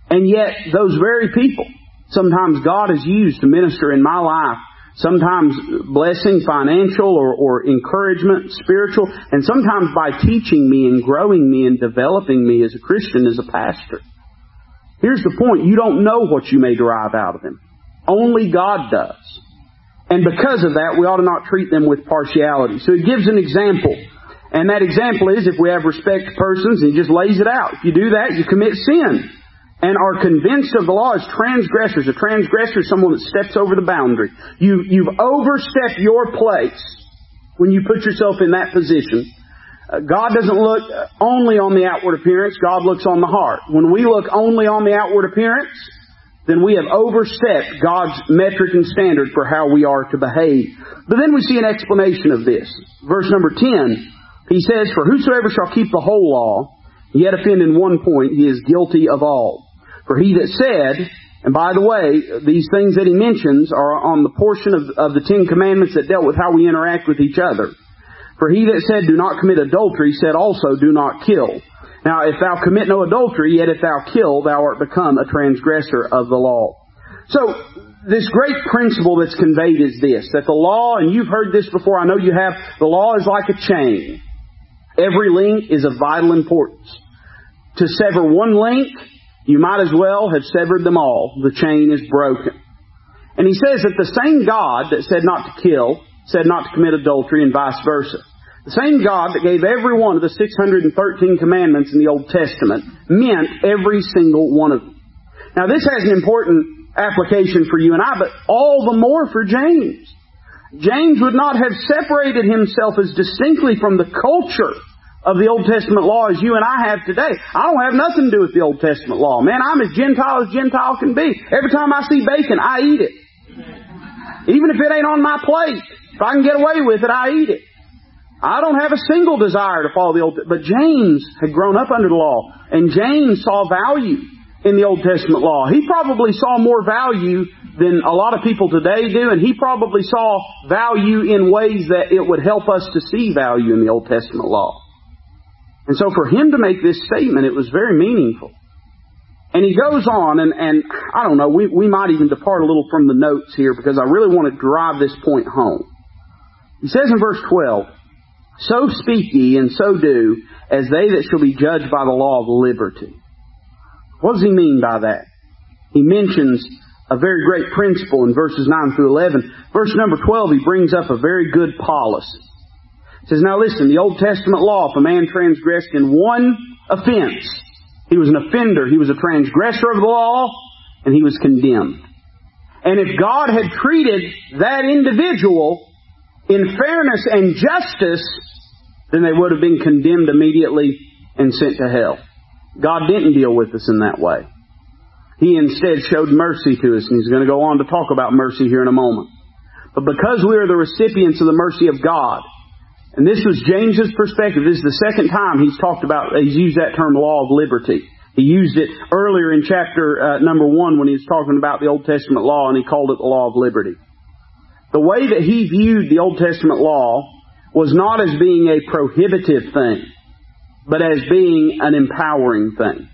And yet, those very people, sometimes God has used to minister in my life, sometimes blessing, financial or, or encouragement, spiritual, and sometimes by teaching me and growing me and developing me as a Christian, as a pastor. Here's the point. You don't know what you may derive out of them. Only God does. And because of that, we ought to not treat them with partiality. So he gives an example. And that example is if we have respect to persons, he just lays it out. If you do that, you commit sin. And are convinced of the law as transgressors. A transgressor is someone that steps over the boundary. You, you've overstepped your place when you put yourself in that position. God doesn't look only on the outward appearance, God looks on the heart. When we look only on the outward appearance, then we have overstepped God's metric and standard for how we are to behave. But then we see an explanation of this. Verse number 10, he says, For whosoever shall keep the whole law, yet offend in one point, he is guilty of all. For he that said, and by the way, these things that he mentions are on the portion of, of the Ten Commandments that dealt with how we interact with each other. For he that said, Do not commit adultery, said also, Do not kill. Now, if thou commit no adultery, yet if thou kill, thou art become a transgressor of the law. So, this great principle that's conveyed is this, that the law, and you've heard this before, I know you have, the law is like a chain. Every link is of vital importance. To sever one link, you might as well have severed them all. The chain is broken. And he says that the same God that said not to kill, said not to commit adultery and vice versa. The same God that gave every one of the 613 commandments in the Old Testament meant every single one of them. Now this has an important application for you and I, but all the more for James. James would not have separated himself as distinctly from the culture of the Old Testament law as you and I have today. I don't have nothing to do with the Old Testament law. Man, I'm as Gentile as Gentile can be. Every time I see bacon, I eat it. Even if it ain't on my plate. If I can get away with it, I eat it. I don't have a single desire to follow the Old. But James had grown up under the law, and James saw value in the Old Testament law. He probably saw more value than a lot of people today do, and he probably saw value in ways that it would help us to see value in the Old Testament law. And so for him to make this statement, it was very meaningful. And he goes on, and, and I don't know, we, we might even depart a little from the notes here because I really want to drive this point home. He says in verse 12, so speak ye and so do as they that shall be judged by the law of liberty. What does he mean by that? He mentions a very great principle in verses 9 through 11. Verse number 12, he brings up a very good policy. He says, now listen, the Old Testament law, if a man transgressed in one offense, he was an offender, he was a transgressor of the law, and he was condemned. And if God had treated that individual in fairness and justice, then they would have been condemned immediately and sent to hell. God didn't deal with us in that way. He instead showed mercy to us, and He's going to go on to talk about mercy here in a moment. But because we are the recipients of the mercy of God, and this was James's perspective, this is the second time he's talked about, he's used that term law of liberty. He used it earlier in chapter uh, number one when he was talking about the Old Testament law, and he called it the law of liberty. The way that he viewed the Old Testament law was not as being a prohibitive thing, but as being an empowering thing.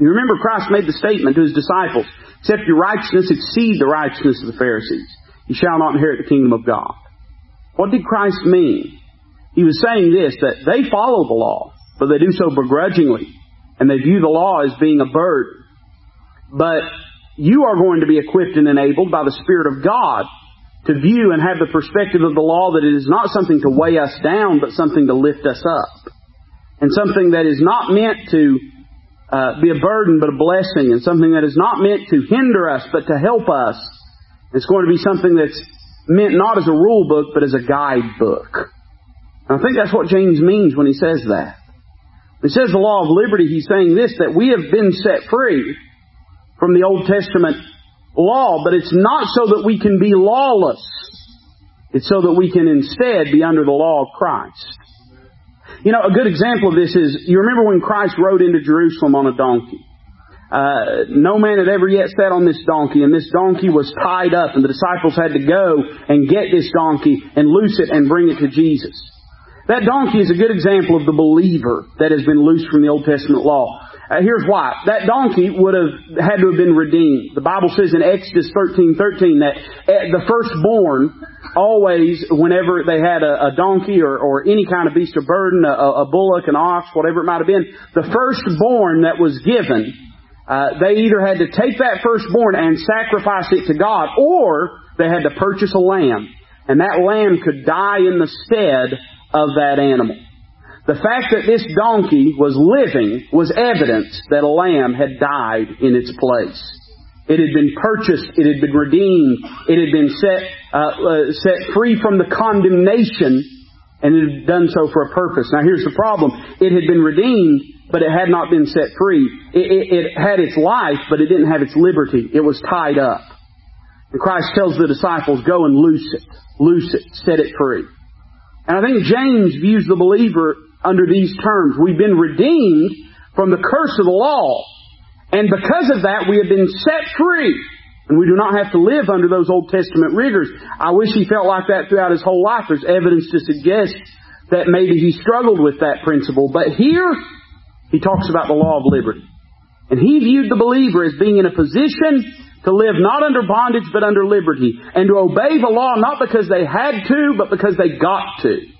You remember Christ made the statement to his disciples, except your righteousness exceed the righteousness of the Pharisees, you shall not inherit the kingdom of God. What did Christ mean? He was saying this, that they follow the law, but they do so begrudgingly, and they view the law as being a burden. But you are going to be equipped and enabled by the Spirit of God to view and have the perspective of the law that it is not something to weigh us down, but something to lift us up. And something that is not meant to uh, be a burden, but a blessing, and something that is not meant to hinder us, but to help us. It's going to be something that's meant not as a rule book, but as a guidebook. And I think that's what James means when he says that. He says the law of liberty, he's saying this, that we have been set free from the Old Testament law, but it's not so that we can be lawless. It's so that we can instead be under the law of Christ. You know, a good example of this is, you remember when Christ rode into Jerusalem on a donkey? Uh, no man had ever yet sat on this donkey, and this donkey was tied up, and the disciples had to go and get this donkey and loose it and bring it to Jesus. That donkey is a good example of the believer that has been loosed from the Old Testament law. Uh, here's why. That donkey would have had to have been redeemed. The Bible says in Exodus 13, 13 that uh, the firstborn always, whenever they had a, a donkey or, or, any kind of beast of burden, a, a, bullock, an ox, whatever it might have been, the firstborn that was given, uh, they either had to take that firstborn and sacrifice it to God, or they had to purchase a lamb. And that lamb could die in the stead of that animal. The fact that this donkey was living was evidence that a lamb had died in its place. It had been purchased, it had been redeemed, it had been set, uh, uh, set free from the condemnation, and it had done so for a purpose. Now here's the problem. It had been redeemed, but it had not been set free. It, it, it had its life, but it didn't have its liberty. It was tied up. And Christ tells the disciples, go and loose it. Loose it. Set it free. And I think James views the believer under these terms. We've been redeemed from the curse of the law. And because of that, we have been set free. And we do not have to live under those Old Testament rigors. I wish he felt like that throughout his whole life. There's evidence to suggest that maybe he struggled with that principle. But here, he talks about the law of liberty. And he viewed the believer as being in a position to live not under bondage but under liberty. And to obey the law not because they had to, but because they got to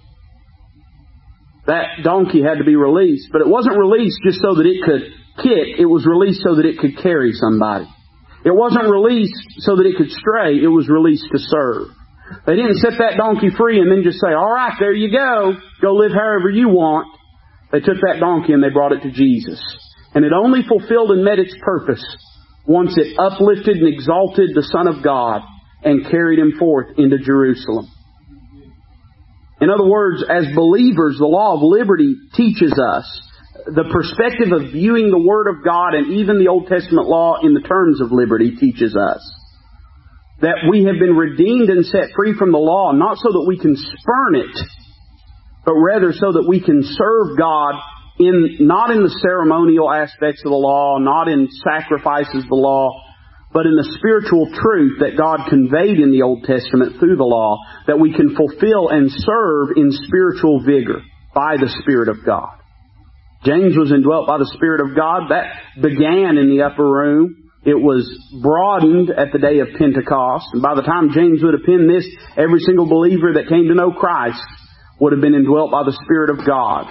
that donkey had to be released, but it wasn't released just so that it could kick, it was released so that it could carry somebody. It wasn't released so that it could stray, it was released to serve. They didn't set that donkey free and then just say, alright, there you go, go live however you want. They took that donkey and they brought it to Jesus. And it only fulfilled and met its purpose once it uplifted and exalted the Son of God and carried him forth into Jerusalem. In other words, as believers, the law of liberty teaches us the perspective of viewing the Word of God and even the Old Testament law in the terms of liberty teaches us. That we have been redeemed and set free from the law, not so that we can spurn it, but rather so that we can serve God in, not in the ceremonial aspects of the law, not in sacrifices of the law, but in the spiritual truth that God conveyed in the Old Testament through the law, that we can fulfill and serve in spiritual vigor by the Spirit of God. James was indwelt by the Spirit of God. That began in the upper room. It was broadened at the day of Pentecost. And by the time James would have penned this, every single believer that came to know Christ would have been indwelt by the Spirit of God.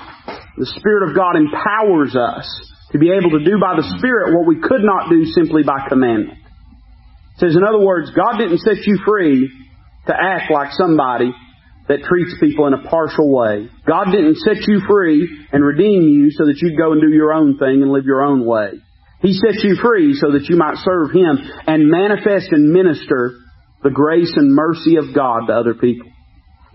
The Spirit of God empowers us to be able to do by the Spirit what we could not do simply by commandment says, in other words, God didn't set you free to act like somebody that treats people in a partial way. God didn't set you free and redeem you so that you'd go and do your own thing and live your own way. He set you free so that you might serve Him and manifest and minister the grace and mercy of God to other people.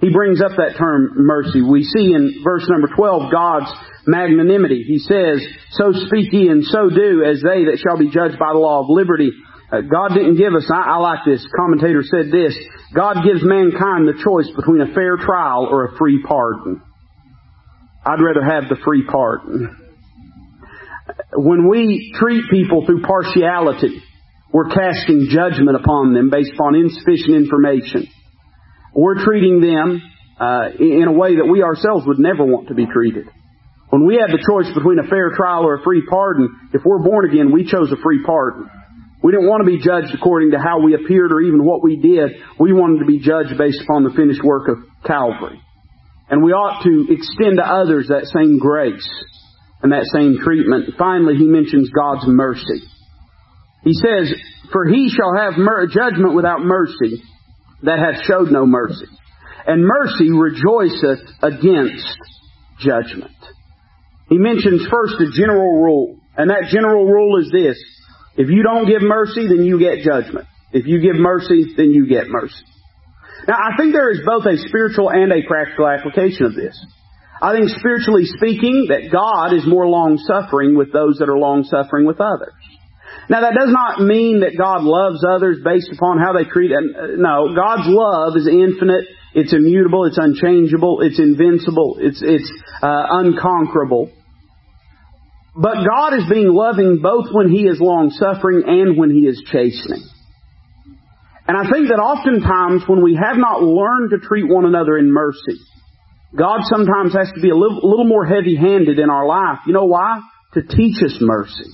He brings up that term mercy. We see in verse number 12 God's magnanimity. He says, So speak ye and so do as they that shall be judged by the law of liberty. Uh, God didn't give us, I, I like this, commentator said this, God gives mankind the choice between a fair trial or a free pardon. I'd rather have the free pardon. When we treat people through partiality, we're casting judgment upon them based upon insufficient information. We're treating them uh, in a way that we ourselves would never want to be treated. When we have the choice between a fair trial or a free pardon, if we're born again, we chose a free pardon. We didn't want to be judged according to how we appeared or even what we did. We wanted to be judged based upon the finished work of Calvary. And we ought to extend to others that same grace and that same treatment. Finally, he mentions God's mercy. He says, For he shall have mer- judgment without mercy that hath showed no mercy. And mercy rejoiceth against judgment. He mentions first a general rule, and that general rule is this. If you don't give mercy, then you get judgment. If you give mercy, then you get mercy. Now, I think there is both a spiritual and a practical application of this. I think spiritually speaking, that God is more long suffering with those that are long suffering with others. Now that does not mean that God loves others based upon how they treat them. No, God's love is infinite, it's immutable, it's unchangeable, it's invincible, it's, it's uh, unconquerable. But God is being loving both when He is long suffering and when He is chastening. And I think that oftentimes when we have not learned to treat one another in mercy, God sometimes has to be a little, little more heavy handed in our life. You know why? To teach us mercy.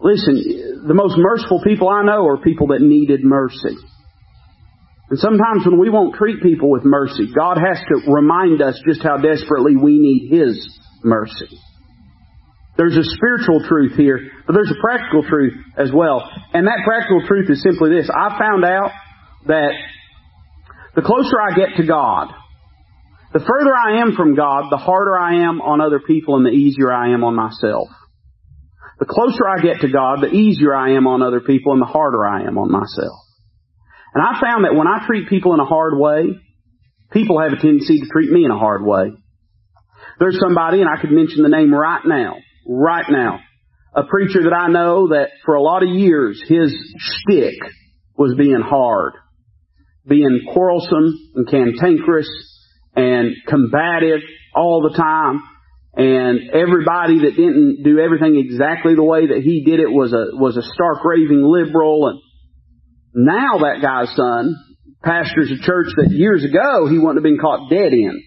Listen, the most merciful people I know are people that needed mercy. And sometimes when we won't treat people with mercy, God has to remind us just how desperately we need His mercy. There's a spiritual truth here, but there's a practical truth as well. And that practical truth is simply this. I found out that the closer I get to God, the further I am from God, the harder I am on other people and the easier I am on myself. The closer I get to God, the easier I am on other people and the harder I am on myself. And I found that when I treat people in a hard way, people have a tendency to treat me in a hard way. There's somebody, and I could mention the name right now, right now, a preacher that I know that for a lot of years his shtick was being hard, being quarrelsome and cantankerous and combative all the time. And everybody that didn't do everything exactly the way that he did it was a was a stark raving liberal. And now that guy's son pastors a church that years ago he wouldn't have been caught dead in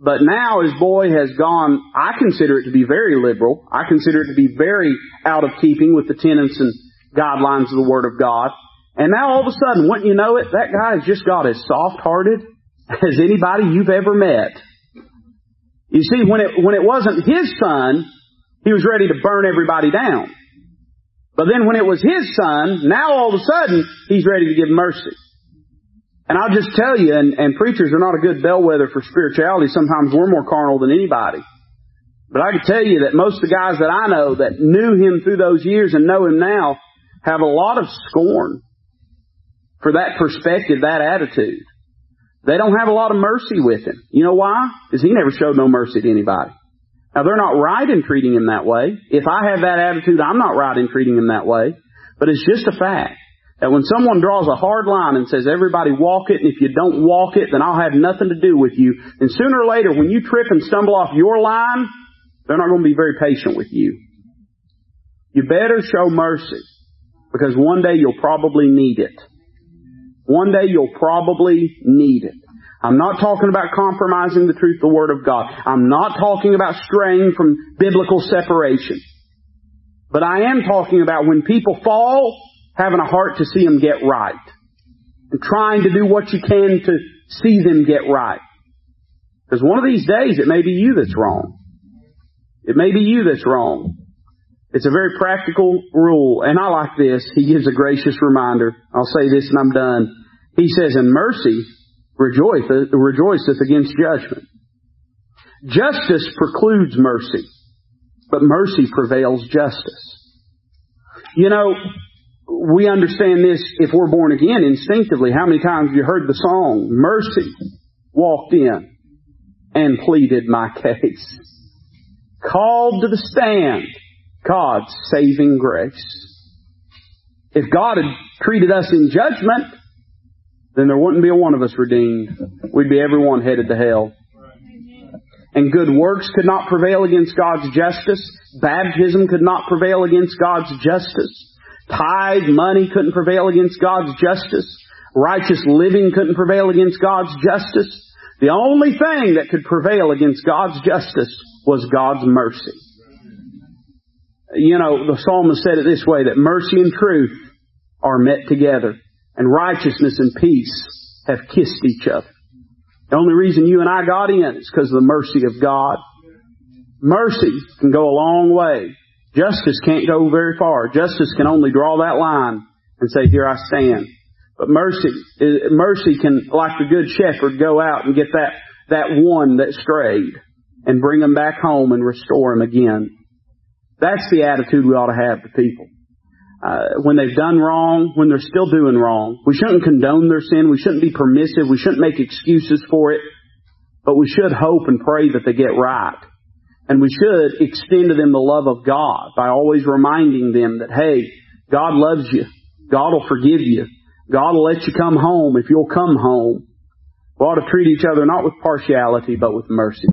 but now his boy has gone I consider it to be very liberal I consider it to be very out of keeping with the tenets and guidelines of the Word of God and now all of a sudden wouldn't you know it that guy has just got as soft hearted as anybody you've ever met you see, when it, when it wasn't his son, he was ready to burn everybody down. But then when it was his son, now all of a sudden, he's ready to give mercy. And I'll just tell you, and, and preachers are not a good bellwether for spirituality. Sometimes we're more carnal than anybody. But I can tell you that most of the guys that I know that knew him through those years and know him now have a lot of scorn for that perspective, that attitude. They don't have a lot of mercy with him. You know why? Because he never showed no mercy to anybody. Now they're not right in treating him that way. If I have that attitude, I'm not right in treating him that way. But it's just a fact that when someone draws a hard line and says everybody walk it, and if you don't walk it, then I'll have nothing to do with you. And sooner or later, when you trip and stumble off your line, they're not going to be very patient with you. You better show mercy because one day you'll probably need it. One day you'll probably need it. I'm not talking about compromising the truth of the Word of God. I'm not talking about straying from biblical separation. But I am talking about when people fall, having a heart to see them get right. And trying to do what you can to see them get right. Because one of these days it may be you that's wrong. It may be you that's wrong. It's a very practical rule, and I like this. He gives a gracious reminder. I'll say this and I'm done. He says, in mercy rejoiceth, rejoiceth against judgment. Justice precludes mercy, but mercy prevails justice. You know, we understand this if we're born again instinctively. How many times have you heard the song, Mercy walked in and pleaded my case? Called to the stand, God's saving grace. If God had treated us in judgment, then there wouldn't be a one of us redeemed. We'd be everyone headed to hell. And good works could not prevail against God's justice. Baptism could not prevail against God's justice. Tithe, money couldn't prevail against God's justice. Righteous living couldn't prevail against God's justice. The only thing that could prevail against God's justice was God's mercy. You know, the psalmist said it this way, that mercy and truth are met together, and righteousness and peace have kissed each other. The only reason you and I got in is because of the mercy of God. Mercy can go a long way. Justice can't go very far. Justice can only draw that line and say, here I stand. But mercy, mercy can, like the good shepherd, go out and get that, that one that strayed and bring them back home and restore them again. That's the attitude we ought to have to people. Uh, when they've done wrong, when they're still doing wrong. We shouldn't condone their sin. We shouldn't be permissive. We shouldn't make excuses for it. But we should hope and pray that they get right. And we should extend to them the love of God by always reminding them that, hey, God loves you. God will forgive you. God will let you come home if you'll come home. We ought to treat each other not with partiality, but with mercy.